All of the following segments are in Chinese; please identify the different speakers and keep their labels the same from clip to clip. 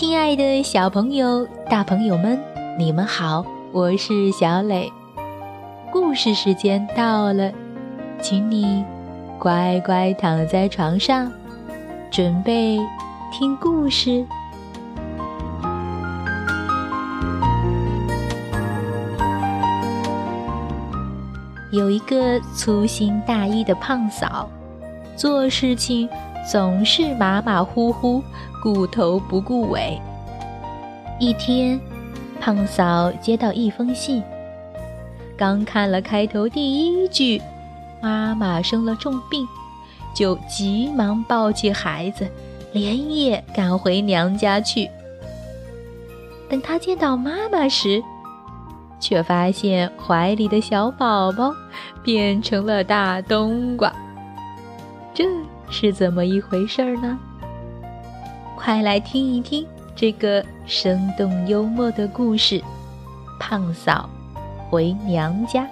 Speaker 1: 亲爱的小朋友、大朋友们，你们好，我是小磊。故事时间到了，请你乖乖躺在床上，准备听故事。有一个粗心大意的胖嫂，做事情。总是马马虎虎，顾头不顾尾。一天，胖嫂接到一封信，刚看了开头第一句“妈妈生了重病”，就急忙抱起孩子，连夜赶回娘家去。等他见到妈妈时，却发现怀里的小宝宝变成了大冬瓜。这。是怎么一回事儿呢？快来听一听这个生动幽默的故事：胖嫂回娘家。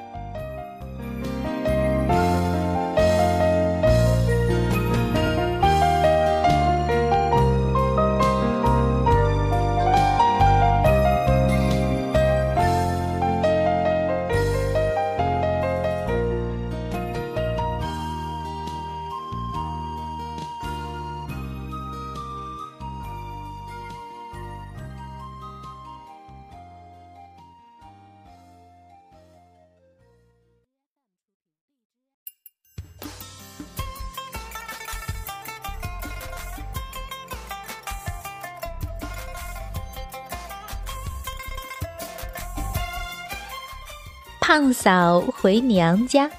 Speaker 1: 胖嫂回娘家，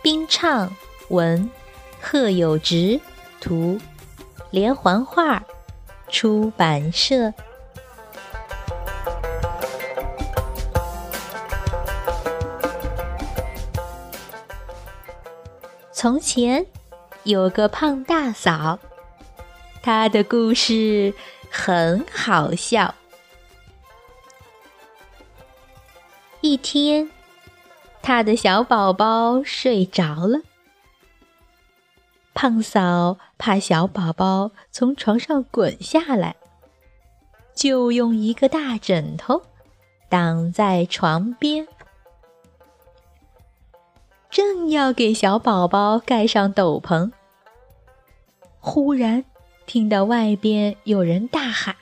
Speaker 1: 冰唱文，贺有直图，连环画，出版社。从前有个胖大嫂，她的故事很好笑。一天，他的小宝宝睡着了。胖嫂怕小宝宝从床上滚下来，就用一个大枕头挡在床边。正要给小宝宝盖上斗篷，忽然听到外边有人大喊：“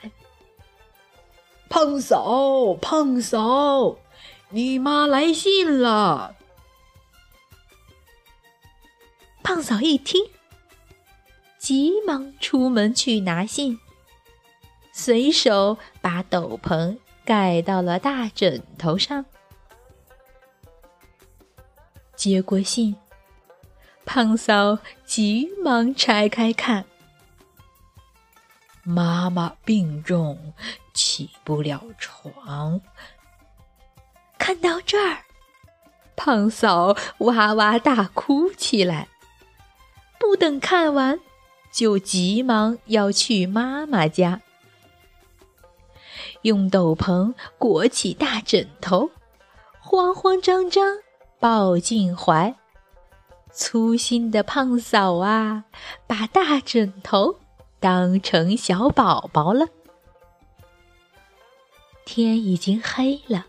Speaker 2: 胖嫂，胖嫂！”你妈来信了。
Speaker 1: 胖嫂一听，急忙出门去拿信，随手把斗篷盖到了大枕头上。接过信，胖嫂急忙拆开看，
Speaker 2: 妈妈病重，起不了床。
Speaker 1: 看到这儿，胖嫂哇哇大哭起来。不等看完，就急忙要去妈妈家，用斗篷裹起大枕头，慌慌张张抱进怀。粗心的胖嫂啊，把大枕头当成小宝宝了。天已经黑了。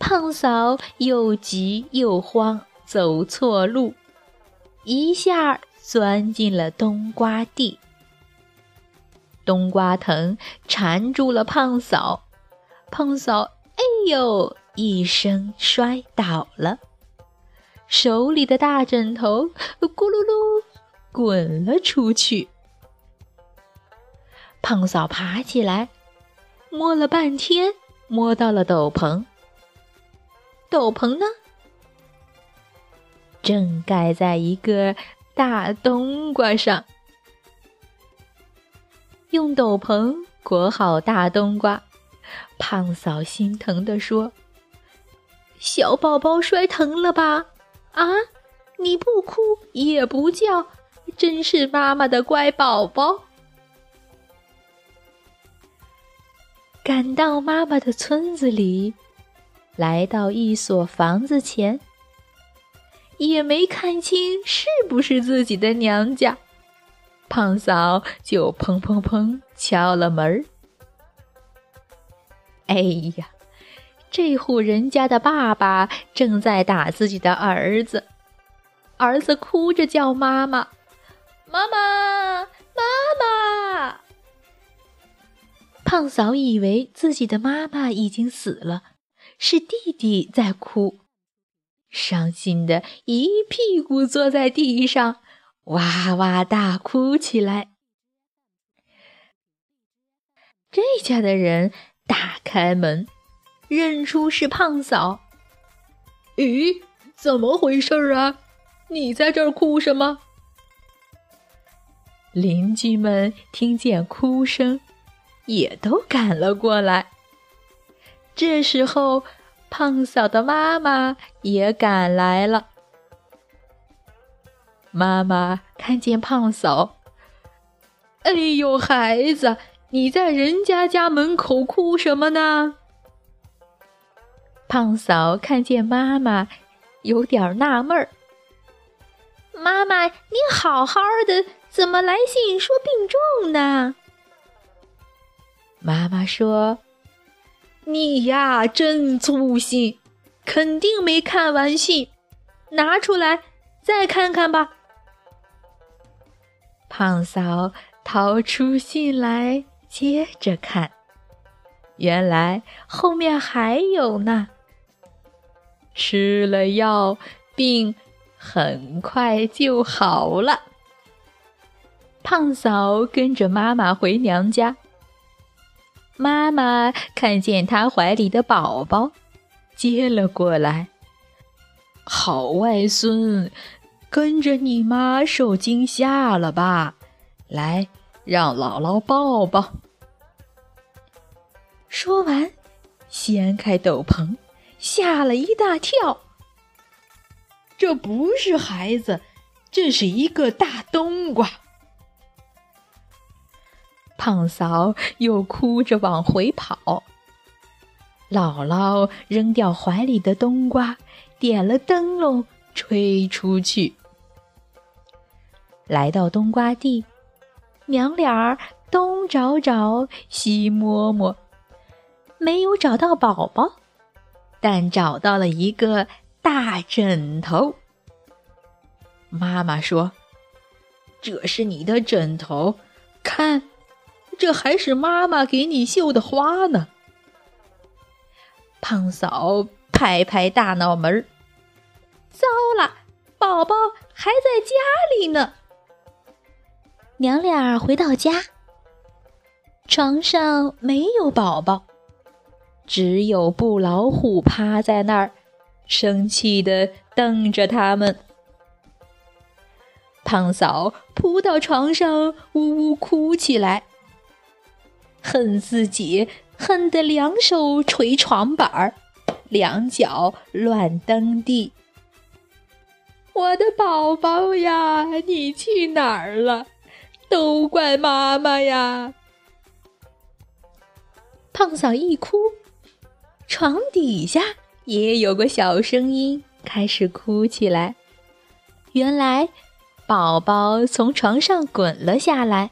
Speaker 1: 胖嫂又急又慌，走错路，一下钻进了冬瓜地。冬瓜藤缠住了胖嫂，胖嫂哎呦一声摔倒了，手里的大枕头咕噜噜滚了出去。胖嫂爬起来，摸了半天，摸到了斗篷。斗篷呢？正盖在一个大冬瓜上。用斗篷裹好大冬瓜，胖嫂心疼地说：“小宝宝摔疼了吧？啊，你不哭也不叫，真是妈妈的乖宝宝。”赶到妈妈的村子里。来到一所房子前，也没看清是不是自己的娘家，胖嫂就砰砰砰敲了门儿。哎呀，这户人家的爸爸正在打自己的儿子，儿子哭着叫妈妈：“妈妈，妈妈！”胖嫂以为自己的妈妈已经死了，是弟弟在哭，伤心的一屁股坐在地上。哇哇大哭起来。这家的人打开门，认出是胖嫂。
Speaker 2: 咦，怎么回事啊？你在这儿哭什么？
Speaker 1: 邻居们听见哭声，也都赶了过来。这时候，胖嫂的妈妈也赶来了。妈妈看见胖嫂，
Speaker 2: 哎呦，孩子，你在人家家门口哭什么呢？
Speaker 1: 胖嫂看见妈妈，有点纳闷儿。
Speaker 3: 妈妈，你好好的，怎么来信说病重呢？
Speaker 1: 妈妈说：“
Speaker 2: 你呀，真粗心，肯定没看完信，拿出来再看看吧。”
Speaker 1: 胖嫂掏出信来，接着看，原来后面还有呢。吃了药，病很快就好了。胖嫂跟着妈妈回娘家，妈妈看见她怀里的宝宝，接了过来。好外孙。跟着你妈受惊吓了吧？来，让姥姥抱抱。说完，掀开斗篷，吓了一大跳。
Speaker 2: 这不是孩子，这是一个大冬瓜。
Speaker 1: 胖嫂又哭着往回跑。姥姥扔掉怀里的冬瓜，点了灯笼，吹出去。来到冬瓜地，娘俩儿东找找，西摸摸，没有找到宝宝，但找到了一个大枕头。妈妈说：“
Speaker 2: 这是你的枕头，看，这还是妈妈给你绣的花呢。”
Speaker 1: 胖嫂拍拍大脑门儿：“
Speaker 3: 糟了，宝宝还在家里呢。”娘俩回到家，床上没有宝宝，只有布老虎趴在那儿，生气的瞪着他们。
Speaker 1: 胖嫂扑到床上，呜呜哭起来，恨自己恨得两手捶床板儿，两脚乱蹬地。
Speaker 2: 我的宝宝呀，你去哪儿了？都怪妈妈呀！
Speaker 1: 胖嫂一哭，床底下也有个小声音开始哭起来。原来，宝宝从床上滚了下来，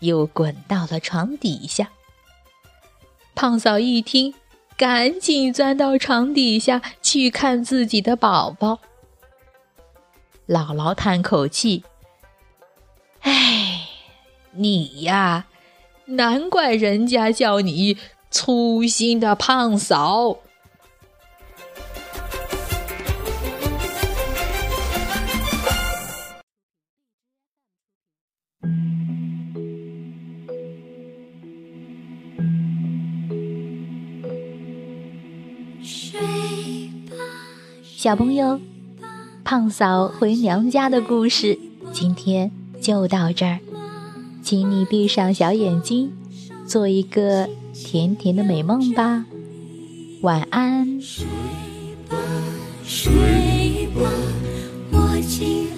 Speaker 1: 又滚到了床底下。胖嫂一听，赶紧钻到床底下去看自己的宝宝。姥姥叹口气：“唉。”你呀，难怪人家叫你粗心的胖嫂。小朋友，胖嫂回娘家的故事今天就到这儿。请你闭上小眼睛，做一个甜甜的美梦吧。晚安。睡吧，睡吧，我亲。